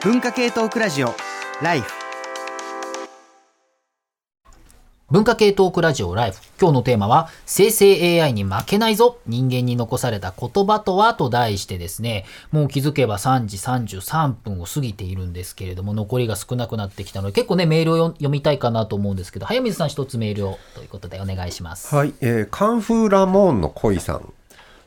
文化系トークラジオライフ文化系トークラジオライフ。今日のテーマは、生成 AI に負けないぞ人間に残された言葉とはと題してですね、もう気づけば3時33分を過ぎているんですけれども、残りが少なくなってきたので、結構ね、メールを読みたいかなと思うんですけど、早水さん一つメールをということでお願いします。はい、えーカンフーラモーンの恋さん。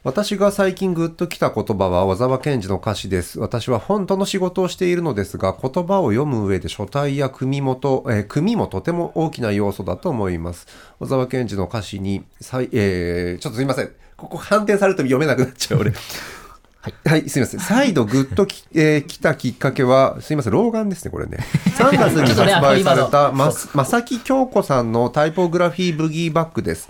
私が最近グッときた言葉は小沢健二の歌詞です。私は本当の仕事をしているのですが、言葉を読む上で書体や組元、えー組もとても大きな要素だと思います。小沢健二の歌詞に、さいえーちょっとすいません。ここ反転されると読めなくなっちゃう俺。はい、すみません。再度グッとき、えー来たきっかけは、すみません、老眼ですね、これね。3月に発売された、今のま、正木京子さんのタイポグラフィーブギーバックです。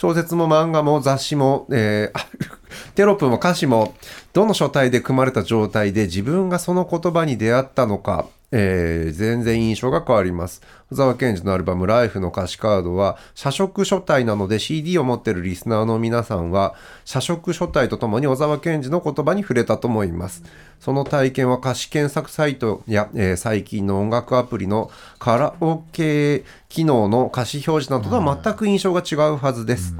小説も漫画も雑誌も、えーテロップも歌詞も、どの書体で組まれた状態で自分がその言葉に出会ったのか、えー全然印象が変わります。小沢健二のアルバムライフの歌詞カードは、社食書体なので CD を持っているリスナーの皆さんは、社食書体とともに小沢健二の言葉に触れたと思います。その体験は歌詞検索サイトや、えー最近の音楽アプリのカラオケ機能の歌詞表示などとは全く印象が違うはずです。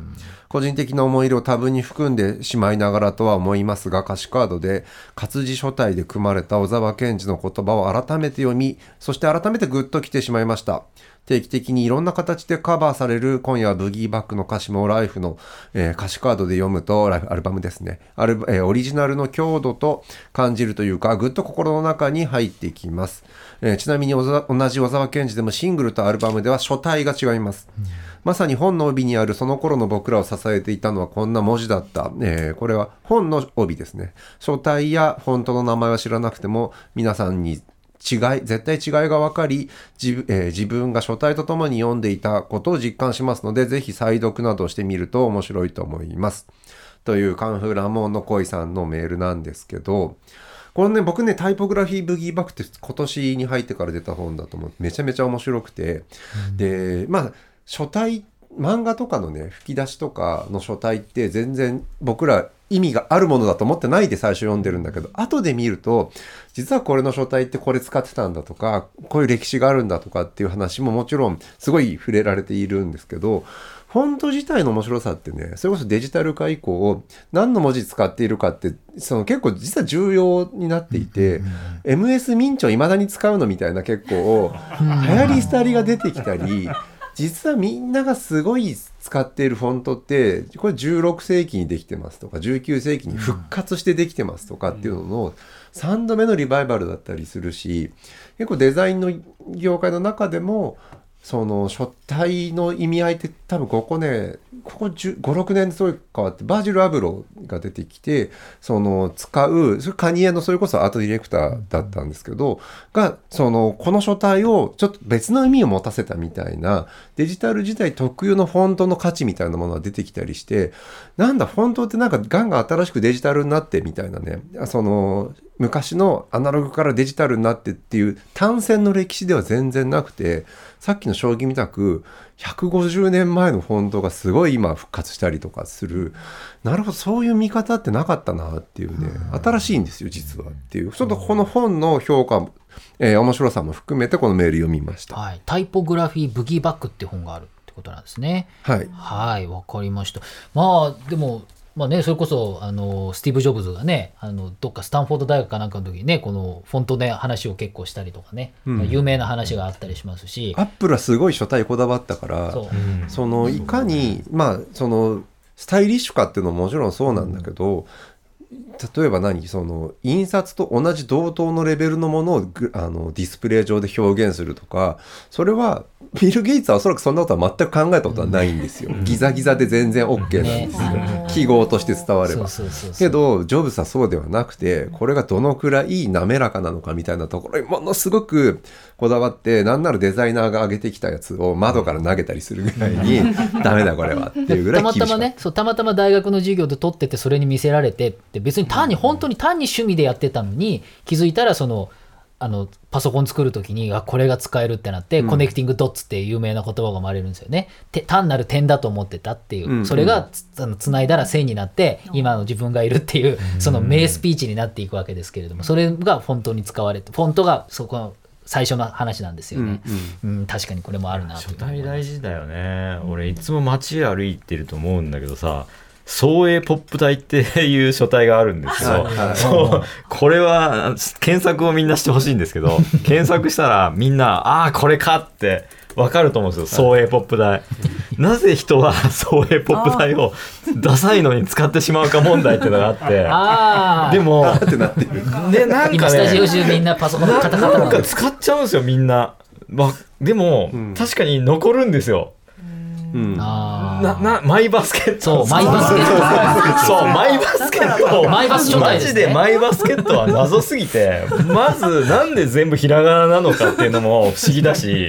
個人的な思い入れを多分に含んでしまいながらとは思いますが歌詞カードで活字書体で組まれた小沢健二の言葉を改めて読みそして改めてグッときてしまいました。定期的にいろんな形でカバーされる今夜はブギーバックの歌詞もライフの、えー歌詞カードで読むとライフアルバムですね。アル、えーオリジナルの強度と感じるというかぐっと心の中に入っていきます、えーちなみに同じ小沢健二でもシングルとアルバムでは書体が違います、まさに本の帯にあるその頃の僕らを支えていたのはこんな文字だった。えーこれは本の帯ですね。書体やフォントの名前は知らなくても皆さんに違い、絶対違いが分かり自,、えー自分が書体とともに読んでいたことを実感しますので、ぜひ再読などしてみると面白いと思います。というカンフーラモンの恋さんのメールなんですけど、これね、僕ね、タイポグラフィーブギーバックって今年に入ってから出た本だと思って、めちゃめちゃ面白くて、で、まあ、書体、漫画とかのね、吹き出しとかの書体って全然僕ら意味があるものだと思ってないで最初読んでるんだけど、後で見ると、実はこれの書体ってこれ使ってたんだとか、こういう歴史があるんだとかっていう話ももちろんすごい触れられているんですけど、フォント自体の面白さってね、それこそデジタル化以降、何の文字使っているかって、その結構実は重要になっていて、MS ミンチを未だに使うのみたいな結構、流行り廃りが出てきたり、実はみんながすごい使っているフォントって、これ16世紀にできてますとか、19世紀に復活してできてますとかっていうのの3度目のリバイバルだったりするし、結構デザインの業界の中でも、その書体の意味合いって多分ここねここ56年ですごいう変わってバージル・アブロが出てきてその使うそれカニエのそれこそアートディレクターだったんですけどがそのこの書体をちょっと別の意味を持たせたみたいなデジタル時代特有のフォントの価値みたいなものが出てきたりしてなんだフォントってなんかガンガン新しくデジタルになってみたいなね。その昔のアナログからデジタルになってっていう単線の歴史では全然なくてさっきの将棋みたく150年前のフォントがすごい今復活したりとかするなるほどそういう見方ってなかったなっていうね新しいんですよ実はっていうちょっとこの本の評価も、えー面白さも含めてこのメール読みました。はい。タイポグラフィーブギーバックって本があるってことなんですね。はいはい、わかりました。まあ、でも、まあね、それこそ、あの、スティーブ・ジョブズがね、あの、どっかスタンフォード大学かなんかの時にね、このフォントで話を結構したりとかね、うん。まあ有名な話があったりしますし、アップルはすごい書体こだわったからそう。そのいかにまあそのスタイリッシュかっていうのももちろんそうなんだけど、例えば何その印刷と同じ同等のレベルのものをグあのディスプレイ上で表現するとかそれはビル・ゲイツはおそらくそんなことは全く考えたことはないんですよ。ギザギザで全然 OK なんですよ。ね。記号として伝われば。けどジョブズはそうではなくてこれがどのくらい滑らかなのかみたいなところにものすごくこだわってなんならデザイナーが上げてきたやつを窓から投げたりするぐらいにダメだこれはっていうぐらたまい厳しかった。たまねそうたまたま大学の授業で取っててそれに見せられて別に単に本当に単に趣味でやってたのに気づいたらそのあのパソコン作るときにあこれが使えるってなって、コネクティングドッツっていう有名な言葉が生まれるんですよね。て単なる点だと思ってたっていう、うん。それがつあの繋いだら線になって今の自分がいるっていうその名スピーチになっていくわけですけれどもそれがフォントに使われてフォントがそこの最初の話なんですよね。うん確かにこれもあるなと書体大事だよね。俺いつも街歩いてると思うんだけどさ総営ポップ隊っていう書体があるんですよ。はいはいそうこれは検索をみんなしてほしいんですけど 検索したらみんなああーこれかってわかると思うんですよ総営ポップ隊。なぜ人は総営ポップ隊をダサいのに使ってしまうか問題っていうのがあって でも。ねなんか今スタジオね中みんなパソコンのカタカタななんか使っちゃうんですよみんな。まあ、でも、うん確かに残るんですよ。うんあな、な、マイバスケット。そうマイバスケットそう、マイバスケット。マイバスマジでマイバスケットは謎すぎて、まずなんで全部ひらがななのかっていうのも 不思議だし、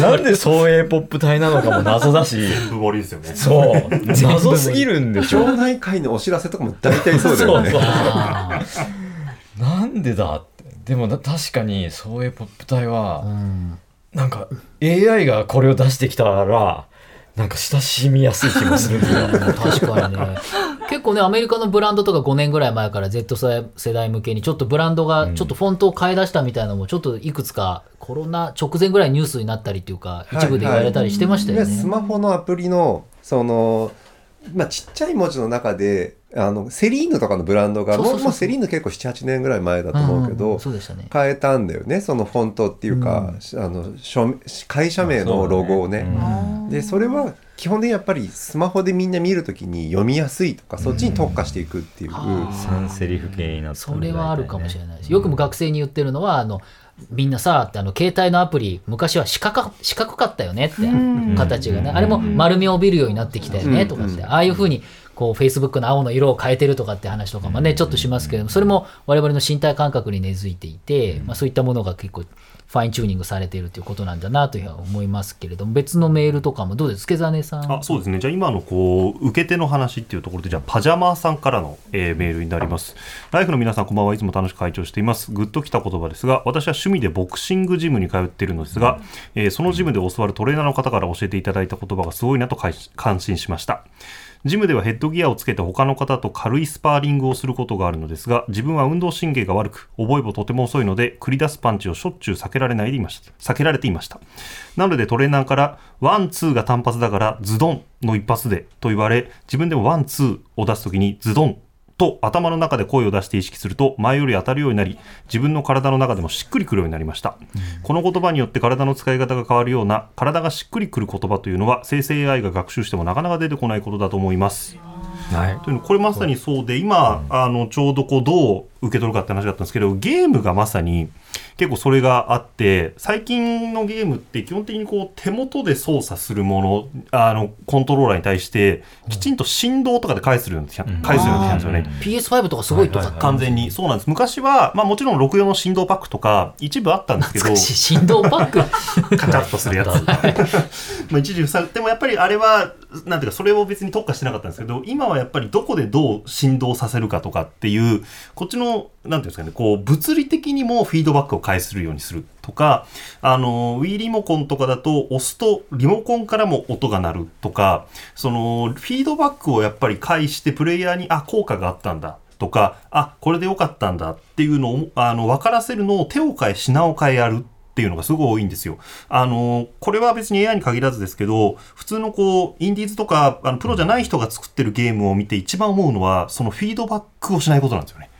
なんで総営ポップ隊なのかも謎だし、ぶぼりですよね。そう、謎すぎるんでしょ。町内会のお知らせとかも大体そうだよね。そうそうあ なんでだって。でもな確かに総営ポップ隊は、んなんか AI がこれを出してきたら、なんか親しみやすい気もするんですよ。確かにね結構ねアメリカのブランドとか5年ぐらい前から Z 世世代向けにちょっとブランドがちょっとフォントを変え出したみたいなのもちょっといくつかコロナ直前ぐらいニュースになったりっていうか一部で言われたりしてましたよね。スマホのアプリのそのまあちっちゃい文字の中であのセリーヌとかのブランドがもうもうセリーヌ結構78年ぐらい前だと思うけんんどんそうでしたね。変えたんだよね。そのフォントっていうか、あの署会社名のロゴをね。でそれは基本的にやっぱりスマホでみんな見るときに読みやすいとかそっちに特化していくっていう、あ3セリフ系になってそれはあるかもしれない。です。よく学生に言ってるのは、あの、みんなさ、ってあの、携帯のアプリ、昔は四角か四角かったよねって、形がね。あれも丸みを帯びるようになってきたよね、とかって。ああいうふうに、こう、Facebook の青の色を変えてるとかって話とかもね、ちょっとしますけれども、それも我々の身体感覚に根付いていて、まあそういったものが結構、ファインチューニングされているということなんだなというふうに思いますけれども、別のメールとかもどうです助真さん？あそうですね。じゃあ今のこう受け手の話っていうところでじゃあパジャマーさんからの、えーメールになります。ライフの皆さんこんばんはいつも楽しく会長しています。グッときた言葉ですが私は趣味でボクシングジムに通っているのですが、えーそのジムで教わるトレーナーの方から教えていただいた言葉がすごいなと感感心しましたジムではヘッドギアをつけて他の方と軽いスパーリングをすることがあるのですが、自分は運動神経が悪く、覚えもとても遅いので、繰り出すパンチをしょっちゅう避けられないでいました。避けられていました。なのでトレーナーから、ワン、ツーが単発だから、ズドンの一発でと言われ、自分でもワン、ツーを出すときに、ズドンと頭の中で声を出して意識すると前より当たるようになり自分の体の中でもしっくりくるようになりました、この言葉によって体の使い方が変わるような体がしっくりくる言葉というのは生成 AI が学習してもなかなか出てこないことだと思います。はい。というのこれまさにそうで今あのちょうどこうどう受け取るかって話だったんですけどゲームがまさに結構それがあって最近のゲームって基本的にこう手元で操作するものあのコントローラーに対してきちんと振動とかで返すように返すようになってきたんですよね。PS5 とかすごいとか。完全に。そうなんです。昔は、まあ、もちろん64の振動パックとか一部あったんですけど懐かしい。振動パック。カチャッとするやつ まあ一時塞ぐでもやっぱりあれはなんていうかそれを別に特化してなかったんですけど今はやっぱりどこでどう振動させるかとかっていうこっちのなんていうんですかねこう物理的にもフィードバックを返するようにするとかあの Wii リモコンとかだと押すとリモコンからも音が鳴るとかそのフィードバックをやっぱり返してプレイヤーにあ効果があったんだとかあこれでよかったんだっていうのをあの分からせるのを手を変え品を変えやる。っていうのがすごい多いんですよ。あの、これは別に AI に限らずですけど、普通のこう、インディーズとか、あのプロじゃない人が作ってるゲームを見て一番思うのは、そのフィードバックをしないことなんですよね。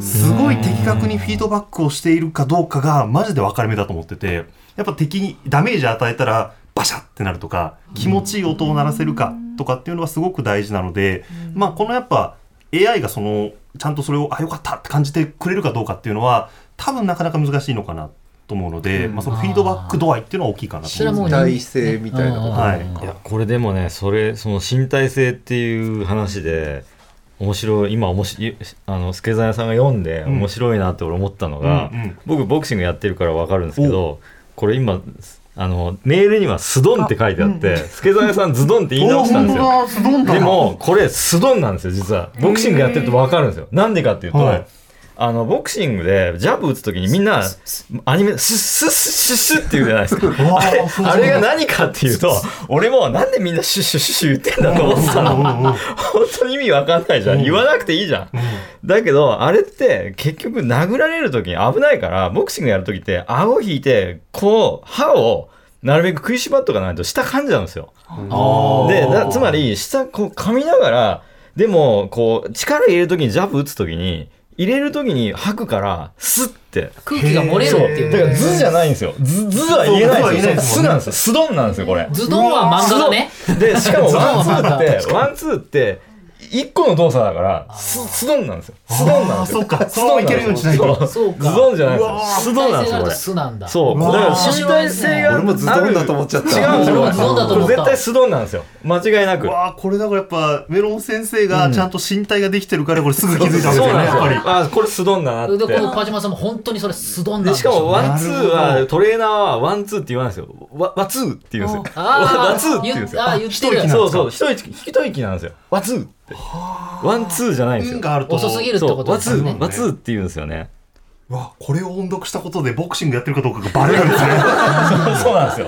すごい的確にフィードバックをしているかどうかがマジで分かれ目だと思ってて、やっぱ敵にダメージ与えたらバシャってなるとか、気持ちいい音を鳴らせるかとかっていうのはすごく大事なので、まあこのやっぱ AI がその、ちゃんとそれを、あ、よかったって感じてくれるかどうかっていうのは、多分なかなか難しいのかなと思うので、まあそのフィードバック度合いっていうのは大きいかなと思います。体性みたいなこと。はい。いやこれでもねそれその身体性っていう話で面白い今面白いあの助左さんが読んでうん。面白いなって俺思ったのが、うんうん。僕ボクシングやってるから分かるんですけどこれ今あのメールには「スドン」って書いてあって助左さん「ズドン」って言い直したんですよ。でもこれスドンなんですよ実は。ボクシングやってると分かるんですよ。なんでかっていうと、はいあのボクシングでジャブ打つ時にみんなアニメスッスッシュッシュッって言うじゃないですか。あれあれが何かっていうと俺もなんでみんなシュッシュッシュッシュ言ってんだと思ってたの本当に意味わかんないじゃん言わなくていいじゃんだけどあれって結局殴られる時に危ないからボクシングやる時って顎引いてこう歯をなるべく食いしばっとかないと下噛んじゃうんですよあでだつまり下こう噛みながらでもこう力入れる時にジャブ打つ時に入れる時に吐くからスッて。空気が漏れるっていうだから図じゃないんですよ。図ズは言えないんですよ。スなんですよ。スドンなんですよ。これ。ズドンは漫画だね。でしかもワンツーって ワンツーって一個の動作だからススドンなんですよ。スドンなんですよ。そうか。そのままいけるよ。うにしないとそうか。ズドンじゃないですよ。うわー。スドンなんですよこれ。スなんだそう。だから身体性が俺もズドンだと思っちゃった。違うんですよ。ズドンだと思った。絶対スドンなんですよ。間違いなく。わあこれだからやっぱメロン先生がちゃんと身体ができてるからこれすぐ気づいたわけですそうよねやっぱりなんですよ。あこれスドンだなって。でこのパジマさんも本当にそれスドンなんしかもワンツーはトレーナーはワンツーって言わないですよ。ワワツーって言うんですよ。ワツーって言うんですよ。あー言ってるそうそう。一息一息なんですよ。ワツーって。ワンツーじゃないんですよ。ンがあると遅すぎるってことですよねーワツーって言うんですよね。うわこれを音読したことでボクシングやってるかどうかがバレるんですね。そうなんですよ。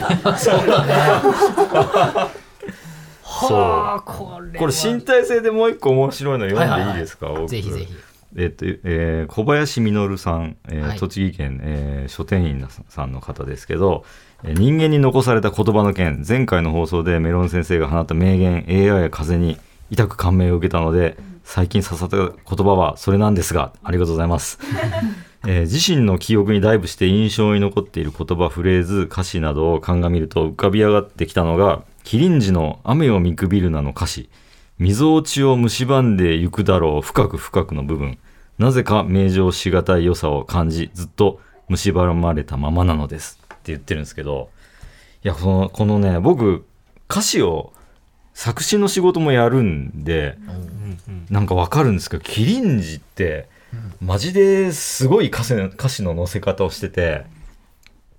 はあこれこれ身体性でもう一個面白いの読んでいいですか、僕。ぜひぜひ。えっとえー小林実さん、えーはい。栃木県、えー書店員さんの方ですけど、えー人間に残された言葉の件前回の放送でメロン先生が放った名言 AI や風に痛く感銘を受けたので最近刺さった言葉はそれなんですがありがとうございます、えー自身の記憶にダイブして印象に残っている言葉フレーズ歌詞などを鑑みると浮かび上がってきたのが「キリンジの雨を見くびるな」の歌詞。みぞおちを蝕んでゆくだろう深く深くの部分。なぜか名状しがたい良さを感じずっと蝕まれたままなのです。って言ってるんですけど。いやこのこのね僕歌詞を作詞の仕事もやるんでなんかわかるんですけどキリンジってマジですごい歌詞の載せ方をしてて、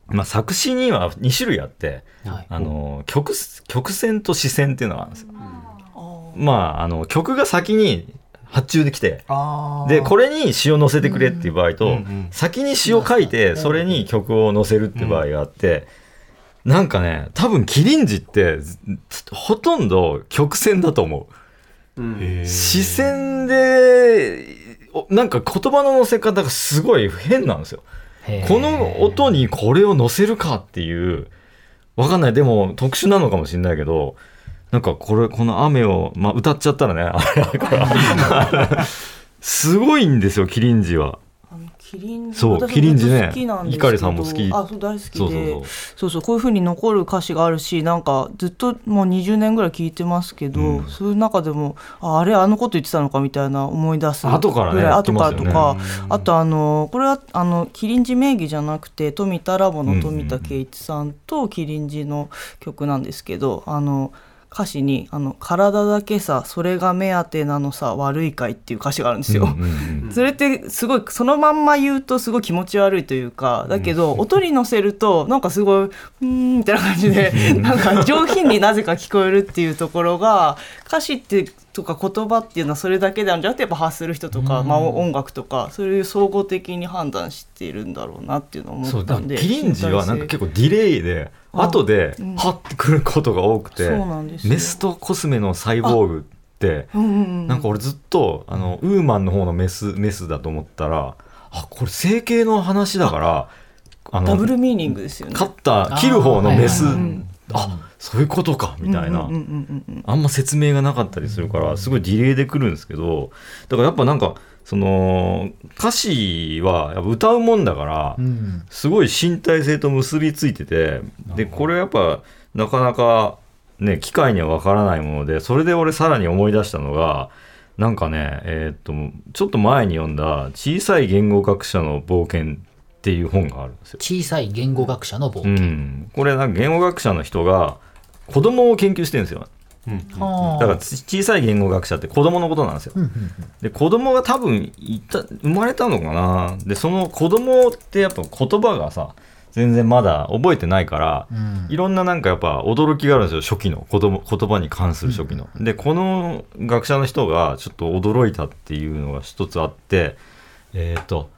まあ、作詞には2種類あってはい。あの曲曲線と視線っていうのがあるんですよ。まあ、あの曲が先に発注できてでこれに詩を載せてくれっていう場合と、うんうん先に詩を書いてそれに曲を載せるっていう場合があって、なんかね多分キリンジってずほとんど曲線だと思う。へー視線でおなんか言葉の載せ方がすごい変なんですよ。この音にこれを載せるかっていう、わかんない。でも特殊なのかもしれないけど、なんかこれ、この雨を、まあ歌っちゃったらね、あれだから、すごいんですよ、キリンジは。キリンそう私キリンジねさんも好き。あそう大好きで。そうそうそう。そうそうこういうふうに残る歌詞があるしなんかずっともう20年ぐらい聞いてますけど、うん。そういう中でもああれあのこと言ってたのかみたいな思い出す後からね後からとか、あとあのこれはあのキリンジ名義じゃなくて富田ラボの富田圭一さんとキリンジの曲なんですけどあの歌詞にあの「体だけさそれが目当てなのさ悪いかい」っていう歌詞があるんですよ。それってすごいそのまんま言うとすごい気持ち悪いというかだけど音に乗せるとなんかすごいうーんみたいな感じで なんか上品になぜか聞こえるっていうところが歌詞ってとか言葉っていうのはそれだけでんじゃなくてやっぱ発する人とか、まあ、音楽とかそういう総合的に判断しているんだろうなっていうのを思ったんでキリンジはなんか結構ディレイであ後でうん。ハッてくることが多くて、そうなんですよ。メスとコスメのサイボーグってなんか俺ずっとあのウーマンの方のメスメスだと思ったらあこれ整形の話だからあのダブルミーニングですよね。カッター切る方のメスあーはいはいそういうことかみたいな。うんうんうんうんうんあんま説明がなかったりするからすごいディレイでくるんですけどだからやっぱなんかその歌詞はやっぱ歌うもんだからうん。すごい身体性と結びついててでこれやっぱなかなかね機械にはわからないものでそれで俺さらに思い出したのがなんかねえーっとちょっと前に読んだ「小さい言語学者の冒険」っていう本があるんですよ。小さい言語学者の冒う険、ん、これなんか言語学者の人が子供を研究してるんですよ。はあだからち小さい言語学者って子供のことなんですよ。うんうんで子供が多分いた生まれたのかな。でその子供ってやっぱ言葉がさ全然まだ覚えてないから、うん。いろんななんかやっぱ驚きがあるんですよ。初期の子供言葉に関する初期の。でこの学者の人がちょっと驚いたっていうのが一つあってえっ、と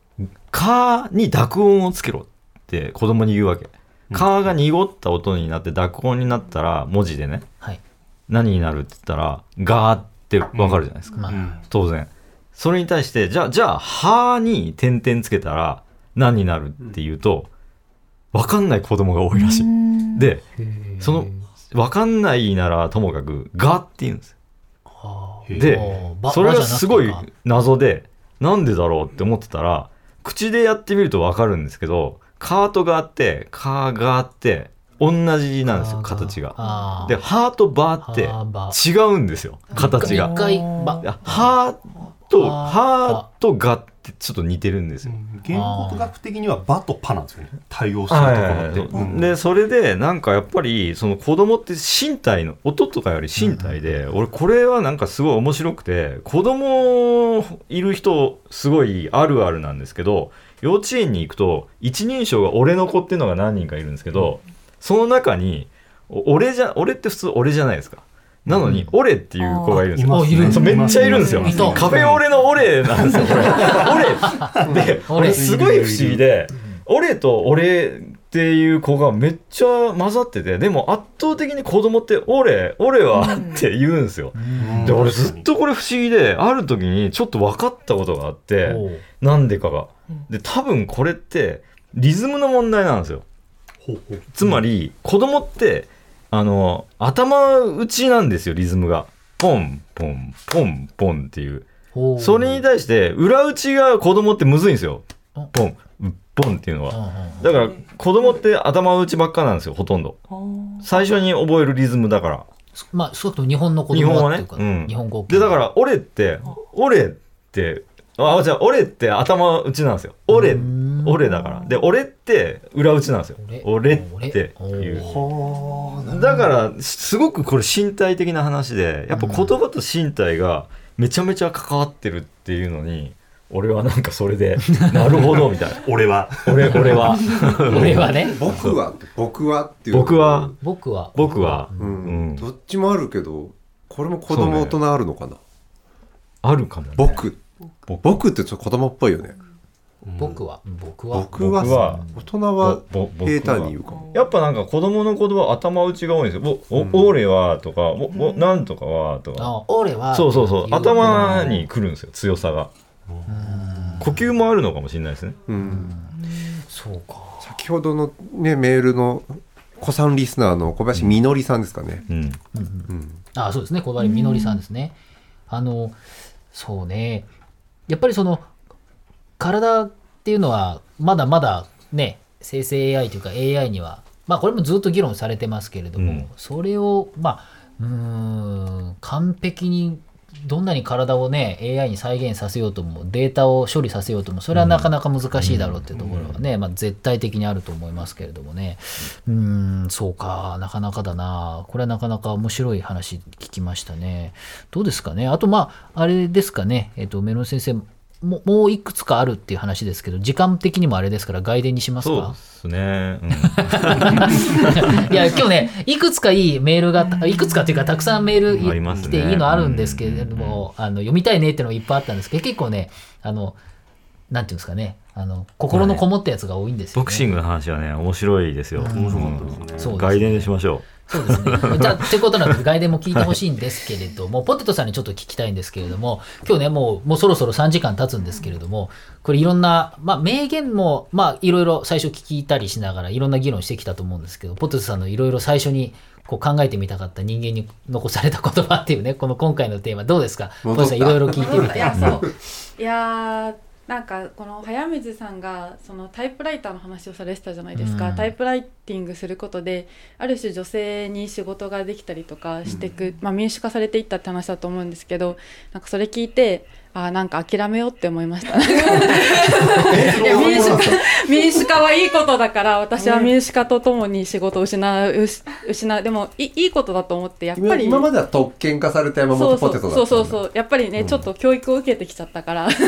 「か」に濁音をつけろって子供に言うわけ「か」が濁った音になって濁音になったら文字でねはい。何になるって言ったら「が」ってわかるじゃないですか、まあ、うん。当然。それに対してじゃあじゃあ「は」に点々つけたら何になるっていうと分かんない子供が多いらしい。でその分かんないならともかく「が」って言うんです。よでそれがすごい謎でなんでだろうって思ってたら口でやってみると分かるんですけどカートがあってカーがあって同じなんですよ形が。でハートバーって違うんですよ形が。ハーとあー。ハーとガってちょっと似てるんですよ。言語学的には「バ」と「パ」なんですよね。対応してるところって、うん。でそれでなんかやっぱりその子供って身体の音とかより身体で、俺これはなんかすごい面白くて子供いる人すごいあるあるなんですけど幼稚園に行くと一人称が俺の子っていうのが何人かいるんですけど、その中にお俺じゃ俺って普通俺じゃないですか。なのに、俺っていう子がいるんですよ。めっちゃいるんですよ。カフェオレのオレなんですよ、これ。オレ。で、俺すごい不思議で、オレとオレっていう子がめっちゃ混ざってて、でも圧倒的に子供って、オレ、オレはって言うんですよ。で、俺ずっとこれ不思議で、ある時にちょっと分かったことがあって、なんでかが。で、多分これって、リズムの問題なんですよ。ほうほうつまり、子供って、あの、頭打ちなんですよ、リズムが。ポン、ポン、ポン、ポンっていう。それに対して、裏打ちが子供ってむずいんですよ。ポン、ポンっていうのうんは。うんだから、子供って頭打ちばっかなんですよ、ほとんど。最初に覚えるリズムだから。まあ少なくとも日本の子日本は供はっていうか、ねうん日本語で、だから、俺って、俺って、あ、じゃあ、俺って頭打ちなんですよ。俺、俺だから。で、俺って裏打ちなんですよ。俺。っていう。だからすごくこれ身体的な話でやっぱ言葉と身体がめちゃめちゃ関わってるっていうのに俺はなんかそれでなるほどみたいな。俺は。俺俺は。俺はね。僕は僕はっていう。僕は。僕は。僕は、ううん。ん、どっちもあるけどこれも子供大人あるのかな、あるかも、ね、僕僕ってちょっと子供っぽいよね。僕は？僕は？僕は僕は。大人は平僕は。坦に言うかも。やっぱなんか子供の言葉頭打ちが多いんですよ「おお俺は」とか「おおなんとかは」とか。あ俺は。そうそうそう。頭に来るんですよ強さが。呼吸もあるのかもしれないですね。うん。そうか。先ほどのねメールの子さんリスナーの小林みのりさんですかね、うん。うん。あそうですね。小林みのりさんですね。あのそうねやっぱりその体っていうのはまだまだね生成 AI というか AI にはまあこれもずっと議論されてますけれども、うん。それをまあうーん完璧にどんなに体をね AI に再現させようともデータを処理させようともそれはなかなか難しいだろうっていうところはね、まあ、絶対的にあると思いますけれどもね。うーんそうかなかなかだな。これはなかなか面白い話聞きましたね。どうですかね？あとまああれですかね？えっ、とメロン先生ももういくつかあるっていう話ですけど時間的にもあれですから外伝にしますか？そうですね、うん。いや今日ねいくつかいいメールがいくつかっていうかたくさんメール来ていいのあるんですけれども、あの読みたいねっていうのがいっぱいあったんですけど結構ねあのなんていうんですかねあの心のこもったやつが多いんですよ、ね。ボクシングの話はね面白いですよ。面白かったですね。外伝でしましょそうですね。じゃあ、ってことなので、外伝も聞いてほしいんですけれども、ポテトさんにちょっと聞きたいんですけれども、今日ね、もう、もうそろそろ3時間経つんですけれども、これいろんな、まあ、名言も、まあ、いろいろ最初聞いたりしながら、いろんな議論してきたと思うんですけど、ポテトさんのいろいろ最初に、こう考えてみたかった人間に残された言葉っていうね、この今回のテーマどうですか？ポテトさんいろいろ聞いてみて。いやそういやーなんかこの早水さんがそのタイプライターの話をされてたじゃないですか、うん。タイプライティングすることである種女性に仕事ができたりとかしていく、まあ、民主化されていったって話だと思うんですけどなんかそれ聞いてあーなんか諦めようって思いました。いや民主民主化はいいことだから私は民主化とともに仕事を失う失うでもいいいことだと思ってやっぱり今今までは特権化された山本ポテトだそうそうう。そうやっぱりね、ちょっと教育を受けてきちゃったから。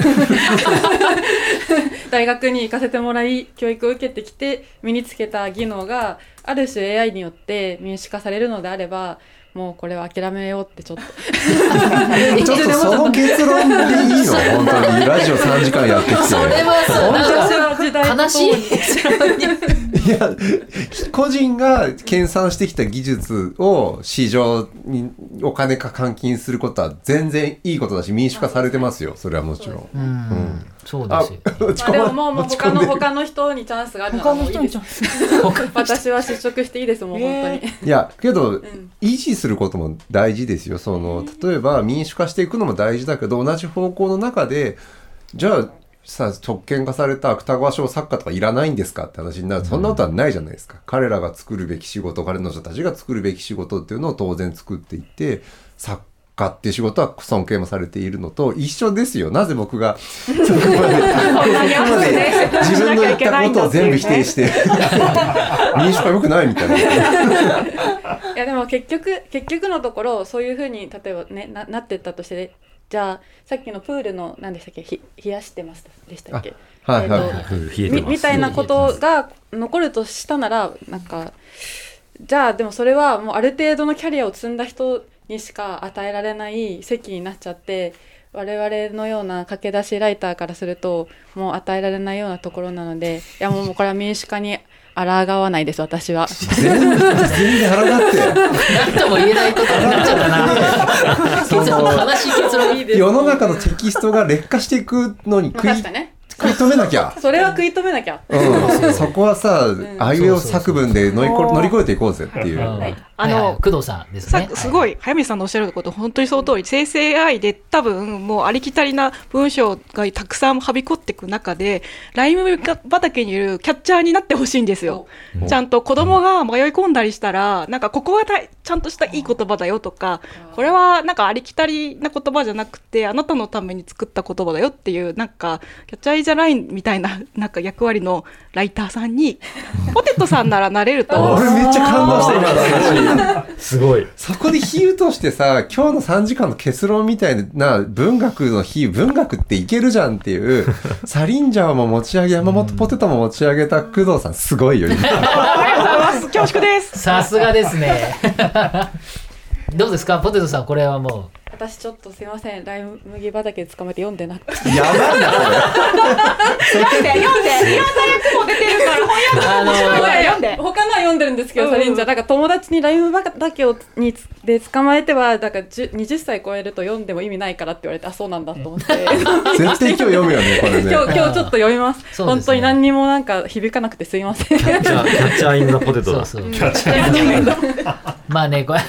大学に行かせてもらい教育を受けてきて身につけた技能がある種 AI によって民主化されるのであればもうこれは諦めようってちょっと。ちょっとその結論でいいの？本当に。ラジオ3時間やってきて。それはそう。悲しいいや個人が研鑽してきた技術を市場にお金か換金することは全然いいことだし民主化されてますよ。それはもちろん。うん。そうですよ。あ落ちまあ、でももうもう他の他の人にチャンスがあるならもういいです。私は失職していいですもう本当に、いやけど、ん。維持することも大事ですよ。その例えば民主化していくのも大事だけど同じ方向の中でじゃあさ特権化された芥川賞作家とかいらないんですかって話になる。とそんなことはないじゃないですか、彼らが作るべき仕事彼の人たちが作るべき仕事っていうのを当然作っていって作家っていう仕事は尊敬もされているのと一緒ですよ。なぜ僕がそこまでそこまで自分の言ったことを全部否定して民主化良くないみたいな。いやでも結局結局のところそういうふうに例えばねななってったとしてじゃあさっきのプールの何でしたっけ？ひ冷やしてますでしたっけ？はいはいえーみみたいなことが残るとしたならなんかじゃあでもそれはもうある程度のキャリアを積んだ人にしか与えられない席になっちゃって我々のような駆け出しライターからするともう与えられないようなところなのでいやもうこれは民主化に抗わないです私は。全然全然腹立ってなんとも言えないことになっちゃったな結論悲しい結論いいです世の中のテキストが劣化していくのにまあ食い食い止めなきゃ。それは食い止めなきゃ。うん、そこはさ、あいうえお作文で乗り乗り越えていこうぜっていう。あのはいはい工藤さんですさね。すごい早見さんのおっしゃること本当にその通り生成 AI で多分もうありきたりな文章がたくさんはびこっていく中でライム畑にいるキャッチャーになってほしいんですよ。ちゃんと子供が迷い込んだりしたらなんかここはたちゃんとしたいい言葉だよとかこれはなんかありきたりな言葉じゃなくてあなたのために作った言葉だよっていうなんかキャッチャーイザラインみたいな なんか役割のライターさんに ポテトさんならなれると俺めっちゃ感動した今の話。すごい。そこで比喩としてさ、今日の3時間の結論みたいな文学の比喩、文学っていけるじゃんっていう、サリンジャーも持ち上げ、山本ポテトも持ち上げた工藤さん、すごいよ、今。ありがとうございます恐縮です。さすがですね。どうですか？ポテトさん、これはも私ちょっとすいません、ライ麦畑で捕まえて読んでなくて。やばいな、これ。読んで読んでいろんな役も出てるから翻う、あの、読んで。他のは読んですけど、うんサリンジャーなんか友達にライム畑をにつで捕まえてはだから10 20歳超えると読んでも意味ないからって言われてあそうなんだと思って。絶対今日読むよね、これね。今日今日ちょっと読みます。ね。本当に何にもなんか響かなくてすいません。キャッチャー、キャッチャーインザポテト。だ。そうそう。まあね、これ、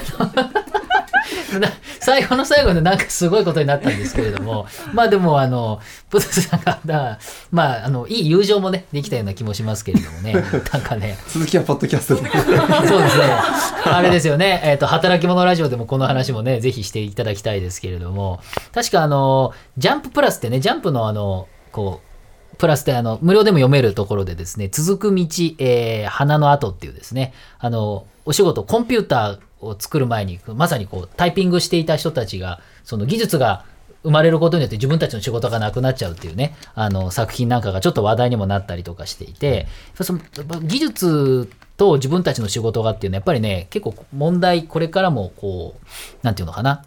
最後の最後でなんかすごいことになったんですけれども、まあでも、あの、ポテトさんが、だまあ、あの、いい友情もね、できたような気もしますけれどもね、なんかね、続きはポッドキャストで。そうですね。あれですよね。えっ、と、働き者ラジオでもこの話もね、ぜひしていただきたいですけれども、確かあの、ジャンププラスってね、ジャンプのあの、こう、プラスであの、無料でも読めるところでですね、続く道、えー花の後っていうですね、あの、お仕事、コンピューターを作る前に、まさにこう、タイピングしていた人たちが、その技術が生まれることによって自分たちの仕事がなくなっちゃうっていうね、あの作品なんかがちょっと話題にもなったりとかしていて、その技術と自分たちの仕事がっていうのはやっぱりね、結構問題、これからもこう、なんていうのかな、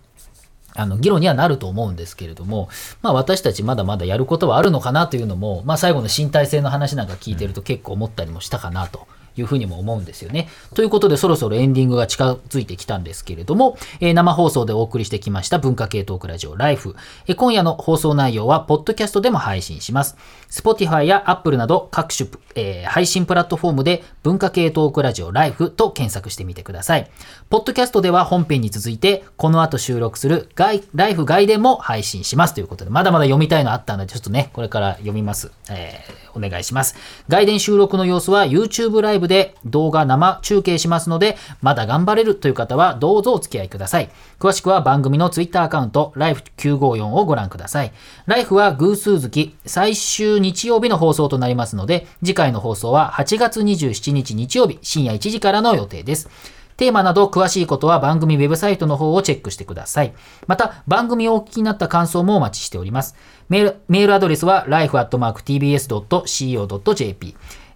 あの議論にはなると思うんですけれども、まあ、私たちまだまだやることはあるのかなというのも、まあ、最後の身体性の話なんか聞いてると結構思ったりもしたかなと。いうふうにも思うんですよね。ということでそろそろエンディングが近づいてきたんですけれども、えー生放送でお送りしてきました文化系トークラジオライフ、えー今夜の放送内容はポッドキャストでも配信します。Spotify や Apple など各種、えー配信プラットフォームで文化系トークラジオライフと検索してみてください。ポッドキャストでは本編に続いてこの後収録する外ライフ外伝も配信しますということでまだまだ読みたいのあったのでちょっとねこれから読みます。えーお願いします。外伝収録の様子は YouTube ライブで動画生中継しますのでまだ頑張れるという方はどうぞお付き合いください。詳しくは番組の Twitter アカウント Life954 をご覧ください。ライフは偶数月最終日曜日の放送となりますので次回の放送は8月27日日曜日深夜1時からの予定です。テーマなど詳しいことは番組ウェブサイトの方をチェックしてください。また、番組をお聞きになった感想もお待ちしております。メールメールアドレスは life.tbs.co.jp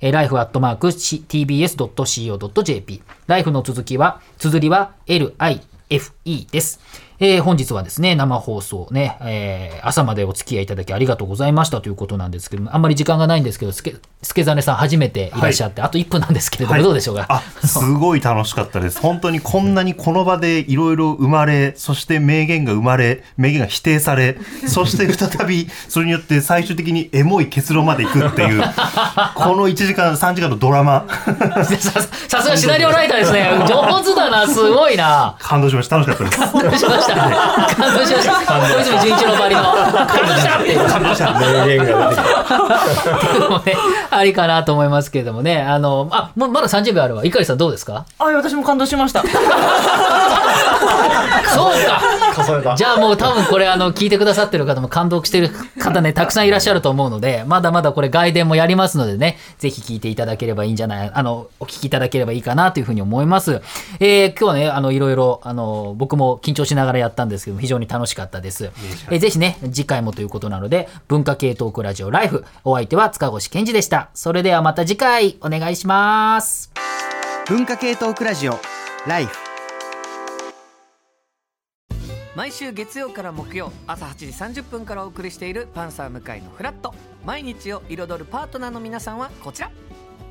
え life.tbs.co.jp life の続きは、綴りは life です。えー本日はですね、生放送ね、えー朝までお付き合いいただきありがとうございましたということなんですけども、あんまり時間がないんですけど、すけ、すけざねさん初めていらっしゃって、あと1分なんですけれども、はいどうでしょうか？あ、すごい楽しかったです。本当にこんなにこの場でいろいろ生まれ、そして名言が生まれ、名言が否定され、そして再び それによって最終的にエモい結論までいくっていう、この1時間、3時間のドラマ、ささすがシナリオライターですね。上手だな、すごいな。感動しました。楽しかったです。感動しました。感動しました。小泉純一郎ばりの。感動した。っていう。感動した。名言が出てきた。っていうのもね、ありかなと思いますけれどもね。あの、あ、もうまだ30秒あるわ。碇さんどうですかあ私も感動しました。そうか。じゃあもう多分これあの聞いてくださってる方も感動してる方ねた。くさんいらっしゃると思うのでまだまだこれ外伝もやりますのでねぜひ聞いていた。だければいいんじゃないあのお聞きいた。だければいいかなというふうに思います。えー今日はねあのいろいろあの僕も緊張しながらやったんですけど非常に楽しかったです。えーぜひね次回もということなので文化系トークラジオライフお相手は塚越健二でした。それではまた次回お願いします。文化系トークラジオライフ毎週月曜から木曜朝8時30分からお送りしているパンサー向井のフラット毎日を彩るパートナーの皆さんはこちら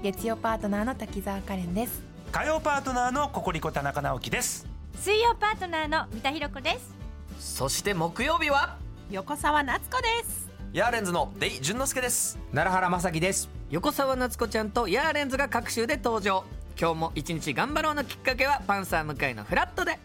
月曜パートナーの滝沢カレンです火曜パートナーのココリコ田中直樹です水曜パートナーの三田寛子です。そして木曜日は？横澤夏子です。ヤーレンズのデイ淳之介です。奈良原まさきです。横澤夏子ちゃんとヤーレンズが各週で登場。今日も一日頑張ろうのきっかけはパンサー向井のフラットで